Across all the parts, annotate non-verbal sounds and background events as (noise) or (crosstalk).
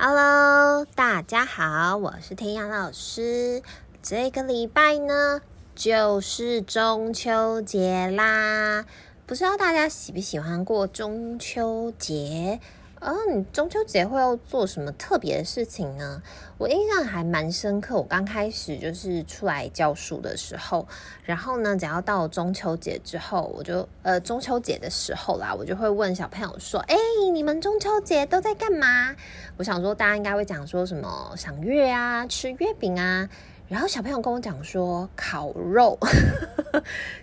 Hello，大家好，我是天阳老师。这个礼拜呢，就是中秋节啦。不知道大家喜不喜欢过中秋节？哦，你中秋节会要做什么特别的事情呢？我印象还蛮深刻。我刚开始就是出来教书的时候，然后呢，只要到中秋节之后，我就呃中秋节的时候啦，我就会问小朋友说：“哎，你们中秋节都在干嘛？”我想说，大家应该会讲说什么赏月啊，吃月饼啊。然后小朋友跟我讲说烤肉，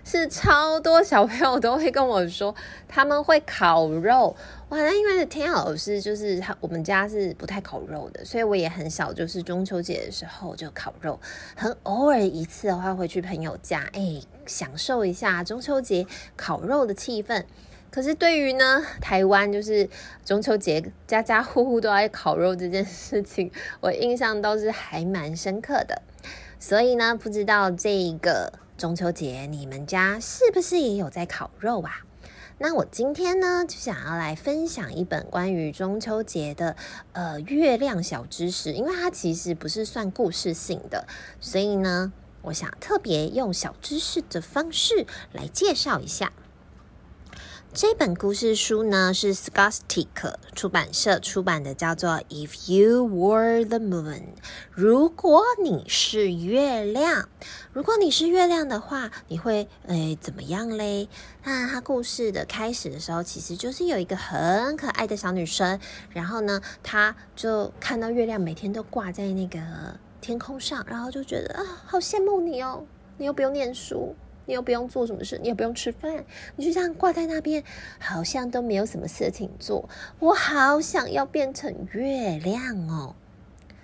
是超多小朋友都会跟我说他们会烤肉。哇，那因为天老师就是他，我们家是不太烤肉的，所以我也很少就是中秋节的时候就烤肉，很偶尔一次的话会去朋友家，哎，享受一下中秋节烤肉的气氛。可是对于呢，台湾就是中秋节家家户户都爱烤肉这件事情，我印象倒是还蛮深刻的。所以呢，不知道这个中秋节你们家是不是也有在烤肉啊？那我今天呢，就想要来分享一本关于中秋节的呃月亮小知识，因为它其实不是算故事性的，所以呢，我想特别用小知识的方式来介绍一下。这本故事书呢，是 Scholastic 出版社出版的，叫做《If You Were the Moon》。如果你是月亮，如果你是月亮的话，你会诶怎么样嘞？那它故事的开始的时候，其实就是有一个很可爱的小女生，然后呢，她就看到月亮每天都挂在那个天空上，然后就觉得啊，好羡慕你哦，你又不用念书。你又不用做什么事，你也不用吃饭，你就这样挂在那边，好像都没有什么事情做。我好想要变成月亮哦！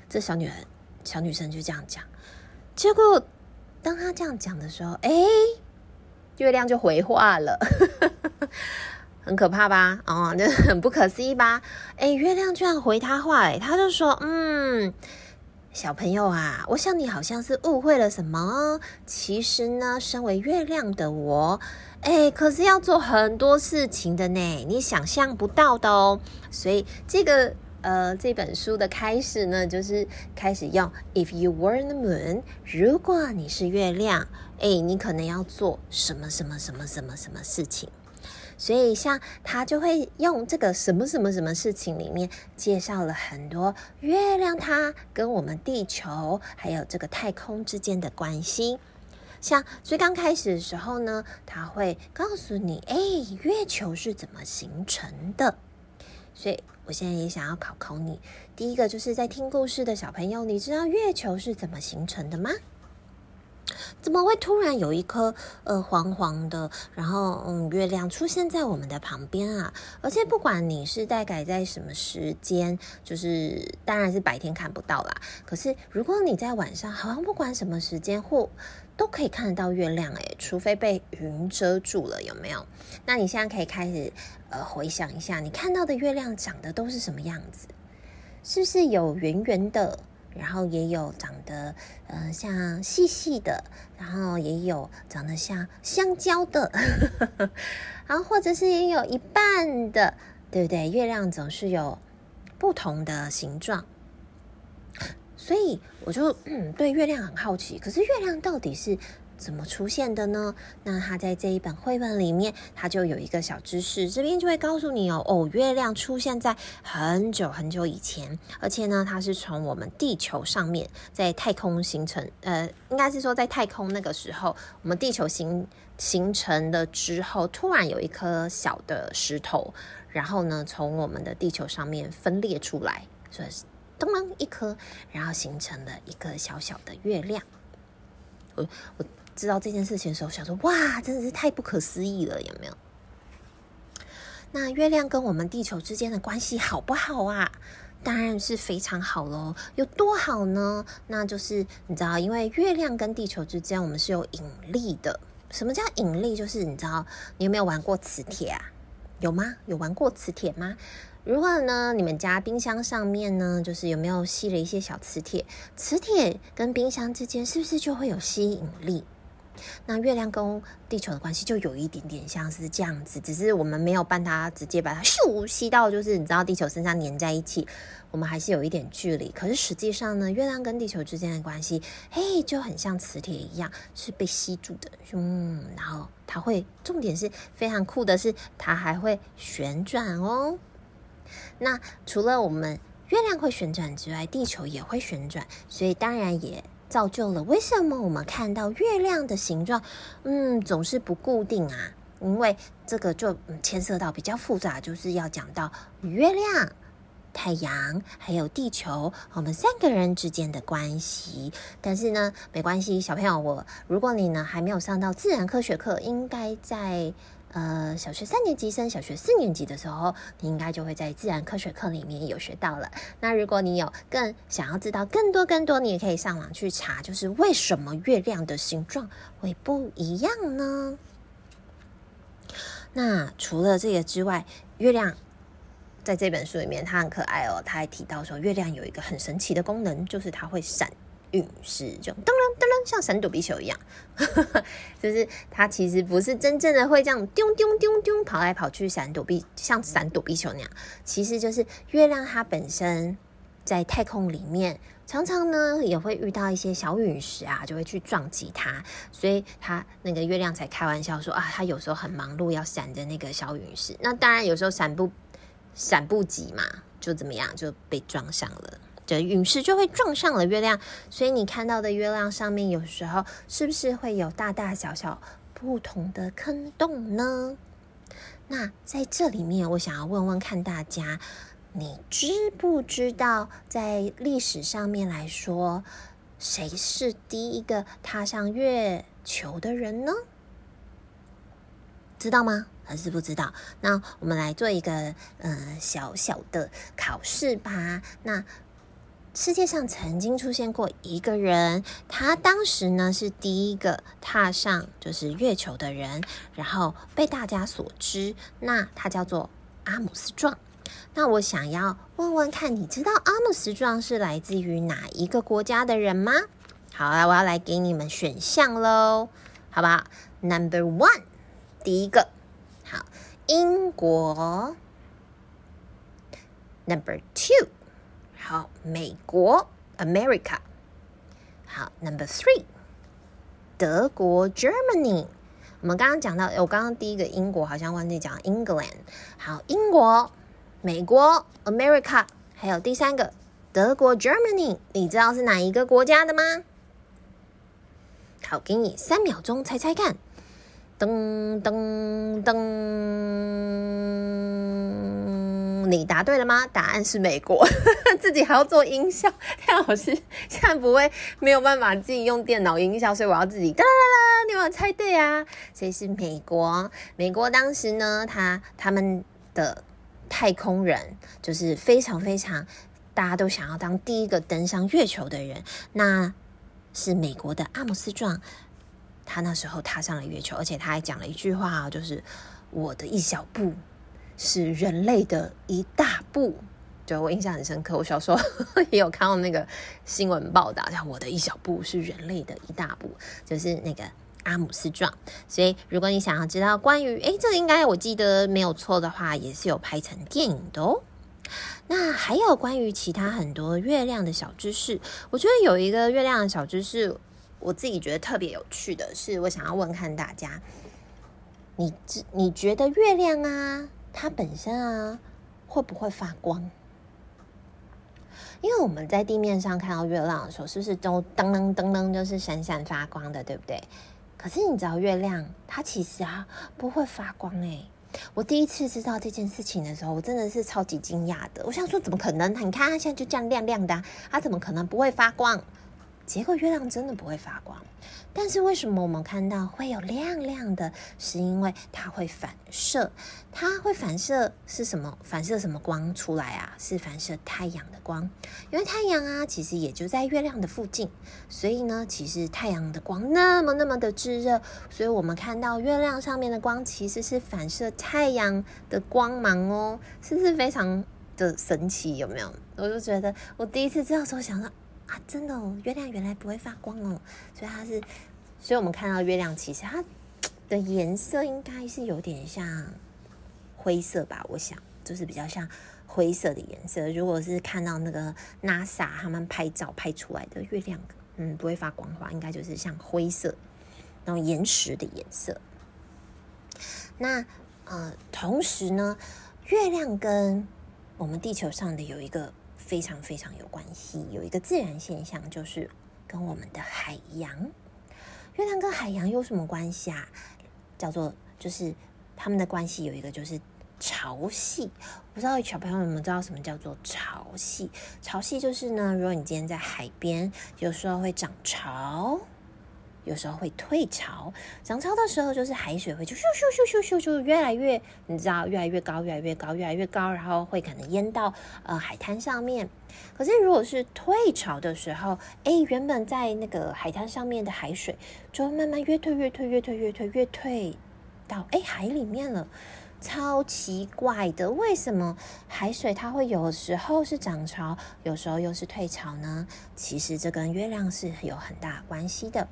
这小女孩、小女生就这样讲。结果，当她这样讲的时候，哎，月亮就回话了，(laughs) 很可怕吧？哦，那 (laughs) 很不可思议吧？哎，月亮居然回她话，哎，她就说，嗯。小朋友啊，我想你好像是误会了什么。其实呢，身为月亮的我，哎，可是要做很多事情的呢，你想象不到的哦。所以这个呃，这本书的开始呢，就是开始用 If you were the moon，如果你是月亮，哎，你可能要做什么什么什么什么什么事情。所以，像他就会用这个什么什么什么事情里面介绍了很多月亮，它跟我们地球还有这个太空之间的关系。像最刚开始的时候呢，他会告诉你，哎，月球是怎么形成的。所以我现在也想要考考你，第一个就是在听故事的小朋友，你知道月球是怎么形成的吗？怎么会突然有一颗呃黄黄的，然后嗯月亮出现在我们的旁边啊？而且不管你是大概在什么时间，就是当然是白天看不到啦。可是如果你在晚上，好像不管什么时间或都可以看得到月亮诶，除非被云遮住了，有没有？那你现在可以开始呃回想一下，你看到的月亮长得都是什么样子？是不是有圆圆的？然后也有长得呃像细细的，然后也有长得像香蕉的，(laughs) 然后或者是也有一半的，对不对？月亮总是有不同的形状，所以我就嗯对月亮很好奇。可是月亮到底是怎么出现的呢？那它在这一本绘本里面，它就有一个小知识，这边就会告诉你哦，哦，月亮出现在很久很久以前，而且呢，它是从我们地球上面在太空形成，呃，应该是说在太空那个时候，我们地球形形成了之后，突然有一颗小的石头，然后呢，从我们的地球上面分裂出来，所以是咚咚一颗，然后形成了一个小小的月亮。我我。知道这件事情的时候，想说哇，真的是太不可思议了，有没有？那月亮跟我们地球之间的关系好不好啊？当然是非常好喽。有多好呢？那就是你知道，因为月亮跟地球之间，我们是有引力的。什么叫引力？就是你知道，你有没有玩过磁铁啊？有吗？有玩过磁铁吗？如果呢，你们家冰箱上面呢，就是有没有吸了一些小磁铁？磁铁跟冰箱之间是不是就会有吸引力？那月亮跟地球的关系就有一点点像是这样子，只是我们没有帮它直接把它咻吸到，就是你知道地球身上粘在一起，我们还是有一点距离。可是实际上呢，月亮跟地球之间的关系，嘿，就很像磁铁一样，是被吸住的。嗯，然后它会，重点是非常酷的是，它还会旋转哦。那除了我们月亮会旋转之外，地球也会旋转，所以当然也。造就了为什么我们看到月亮的形状，嗯，总是不固定啊？因为这个就牵涉到比较复杂，就是要讲到月亮、太阳还有地球，我们三个人之间的关系。但是呢，没关系，小朋友，我如果你呢还没有上到自然科学课，应该在。呃，小学三年级升小学四年级的时候，你应该就会在自然科学课里面有学到了。那如果你有更想要知道更多更多，你也可以上网去查，就是为什么月亮的形状会不一样呢？那除了这个之外，月亮在这本书里面它很可爱哦，它还提到说，月亮有一个很神奇的功能，就是它会闪。陨石就噔噔噔噔，像闪躲避球一样，(laughs) 就是它其实不是真正的会这样丢丢丢丢跑来跑去闪躲避，像闪躲避球那样。其实就是月亮它本身在太空里面，常常呢也会遇到一些小陨石啊，就会去撞击它，所以它那个月亮才开玩笑说啊，它有时候很忙碌要闪着那个小陨石，那当然有时候闪不闪不及嘛，就怎么样就被撞上了。陨石就会撞上了月亮，所以你看到的月亮上面有时候是不是会有大大小小不同的坑洞呢？那在这里面，我想要问问看大家，你知不知道在历史上面来说，谁是第一个踏上月球的人呢？知道吗？还是不知道？那我们来做一个嗯、呃、小小的考试吧。那世界上曾经出现过一个人，他当时呢是第一个踏上就是月球的人，然后被大家所知。那他叫做阿姆斯壮。那我想要问问看，你知道阿姆斯壮是来自于哪一个国家的人吗？好啊，我要来给你们选项喽，好不好？Number one，第一个，好，英国。Number two。好，美国，America。好，Number three，德国，Germany。我们刚刚讲到，我刚刚第一个英国好像忘记讲 England。好，英国、美国，America。还有第三个德国，Germany。你知道是哪一个国家的吗？好，给你三秒钟猜猜看。噔噔噔。你答对了吗？答案是美国，(laughs) 自己还要做音效。太老师现在不会没有办法自己用电脑音效，所以我要自己哒啦啦啦。你有没有猜对啊？所以是美国。美国当时呢，他他们的太空人就是非常非常，大家都想要当第一个登上月球的人。那是美国的阿姆斯壮，他那时候踏上了月球，而且他还讲了一句话，就是我的一小步。是人类的一大步，对我印象很深刻。我小时候 (laughs) 也有看到那个新闻报道，叫“我的一小步是人类的一大步”，就是那个阿姆斯壮。所以，如果你想要知道关于，诶，这个应该我记得没有错的话，也是有拍成电影的哦。那还有关于其他很多月亮的小知识，我觉得有一个月亮的小知识，我自己觉得特别有趣的是，我想要问看大家，你你觉得月亮啊？它本身啊，会不会发光？因为我们在地面上看到月亮的时候，是不是都噔噔噔噔，就是闪闪发光的，对不对？可是你知道月亮它其实啊不会发光诶。我第一次知道这件事情的时候，我真的是超级惊讶的。我想说，怎么可能？你看它现在就这样亮亮的，它怎么可能不会发光？结果月亮真的不会发光，但是为什么我们看到会有亮亮的？是因为它会反射，它会反射是什么？反射什么光出来啊？是反射太阳的光，因为太阳啊，其实也就在月亮的附近，所以呢，其实太阳的光那么那么的炙热，所以我们看到月亮上面的光其实是反射太阳的光芒哦，是不是非常的神奇？有没有？我就觉得我第一次知道时候想到。啊，真的哦，月亮原来不会发光哦，所以它是所以我们看到月亮，其实它的颜色应该是有点像灰色吧？我想，就是比较像灰色的颜色。如果是看到那个 NASA 他们拍照拍出来的月亮，嗯，不会发光的话，应该就是像灰色那种岩石的颜色。那呃，同时呢，月亮跟我们地球上的有一个非常非常有关系，有一个自然现象，就是跟我们的海洋。月亮跟海洋有什么关系啊？叫做就是他们的关系有一个就是潮汐。不知道小朋友有没有知道什么叫做潮汐？潮汐就是呢，如果你今天在海边，有时候会涨潮。有时候会退潮，涨潮的时候就是海水会就咻咻咻咻咻就越来越，你知道越来越高，越来越高，越来越高，然后会可能淹到呃海滩上面。可是如果是退潮的时候，哎，原本在那个海滩上面的海水就慢慢越退越退越退越退越退到哎海里面了，超奇怪的，为什么海水它会有时候是涨潮，有时候又是退潮呢？其实这跟月亮是有很大关系的。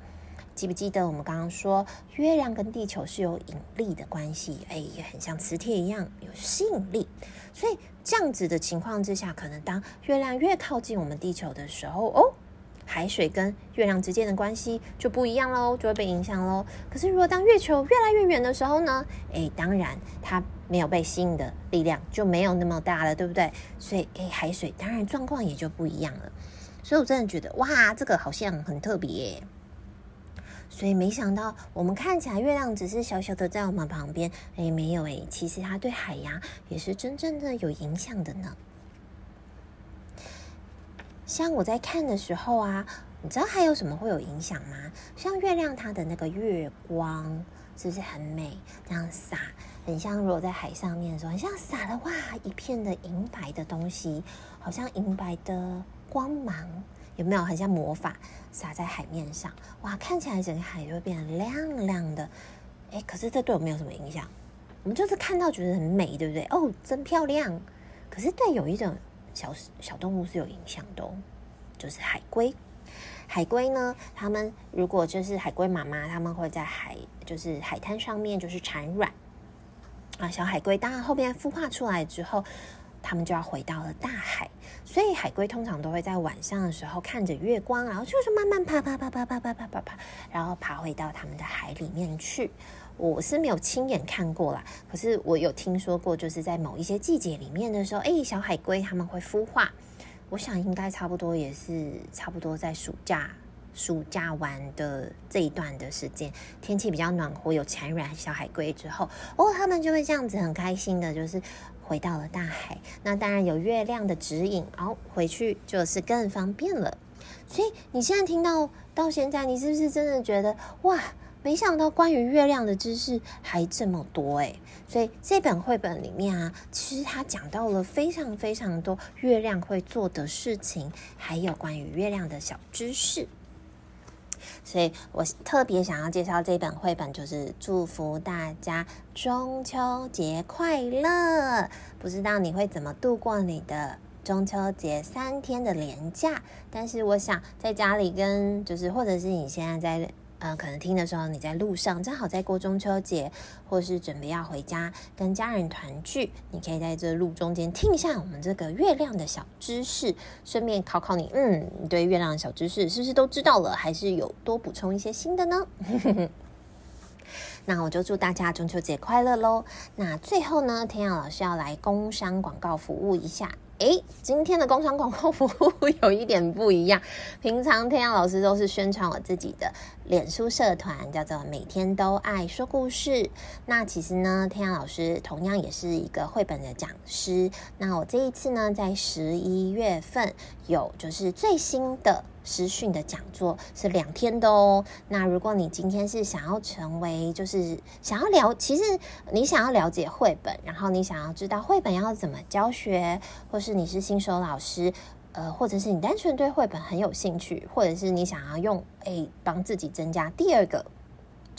记不记得我们刚刚说，月亮跟地球是有引力的关系？哎，也很像磁铁一样有吸引力。所以这样子的情况之下，可能当月亮越靠近我们地球的时候，哦，海水跟月亮之间的关系就不一样喽，就会被影响喽。可是如果当月球越来越远的时候呢？哎，当然它没有被吸引的力量就没有那么大了，对不对？所以哎，海水当然状况也就不一样了。所以我真的觉得哇，这个好像很特别。所以没想到，我们看起来月亮只是小小的在我们旁边，哎，没有哎，其实它对海洋也是真正的有影响的呢。像我在看的时候啊，你知道还有什么会有影响吗？像月亮它的那个月光是不是很美？这样洒，很像如果在海上面的时候，很像洒了哇一片的银白的东西，好像银白的光芒。有没有很像魔法洒在海面上？哇，看起来整个海就会变得亮亮的。哎，可是这对我没有什么影响，我们就是看到觉得很美，对不对？哦，真漂亮。可是对有一种小小动物是有影响的，就是海龟。海龟呢，它们如果就是海龟妈妈，它们会在海就是海滩上面就是产卵啊。小海龟当然后面孵化出来之后。他们就要回到了大海，所以海龟通常都会在晚上的时候看着月光，然后就是慢慢爬爬爬爬爬爬爬爬爬，然后爬回到他们的海里面去。我是没有亲眼看过啦，可是我有听说过，就是在某一些季节里面的时候，哎，小海龟他们会孵化。我想应该差不多也是差不多在暑假暑假玩的这一段的时间，天气比较暖和，有产卵小海龟之后，哦，他们就会这样子很开心的，就是。回到了大海，那当然有月亮的指引，哦，回去就是更方便了。所以你现在听到到现在，你是不是真的觉得哇？没想到关于月亮的知识还这么多诶。所以这本绘本里面啊，其实它讲到了非常非常多月亮会做的事情，还有关于月亮的小知识。所以我特别想要介绍这本绘本，就是祝福大家中秋节快乐。不知道你会怎么度过你的中秋节三天的连假？但是我想在家里跟就是，或者是你现在在。呃，可能听的时候你在路上，正好在过中秋节，或是准备要回家跟家人团聚，你可以在这路中间听一下我们这个月亮的小知识，顺便考考你，嗯，你对月亮的小知识是不是都知道了，还是有多补充一些新的呢？(laughs) 那我就祝大家中秋节快乐喽！那最后呢，天耀老师要来工商广告服务一下。哎，今天的工商广告服务有一点不一样。平常天阳老师都是宣传我自己的脸书社团，叫做“每天都爱说故事”。那其实呢，天阳老师同样也是一个绘本的讲师。那我这一次呢，在十一月份有就是最新的。实训的讲座是两天的哦。那如果你今天是想要成为，就是想要了，其实你想要了解绘本，然后你想要知道绘本要怎么教学，或是你是新手老师，呃，或者是你单纯对绘本很有兴趣，或者是你想要用诶帮自己增加第二个。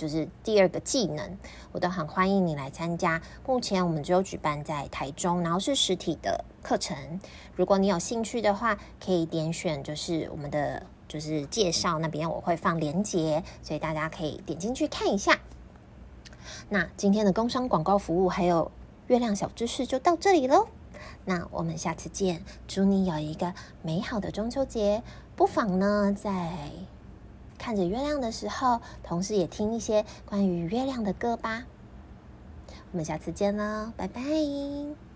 就是第二个技能，我都很欢迎你来参加。目前我们只有举办在台中，然后是实体的课程。如果你有兴趣的话，可以点选就是我们的就是介绍那边我会放链接，所以大家可以点进去看一下。那今天的工商广告服务还有月亮小知识就到这里喽。那我们下次见，祝你有一个美好的中秋节。不妨呢，在看着月亮的时候，同时也听一些关于月亮的歌吧。我们下次见喽，拜拜。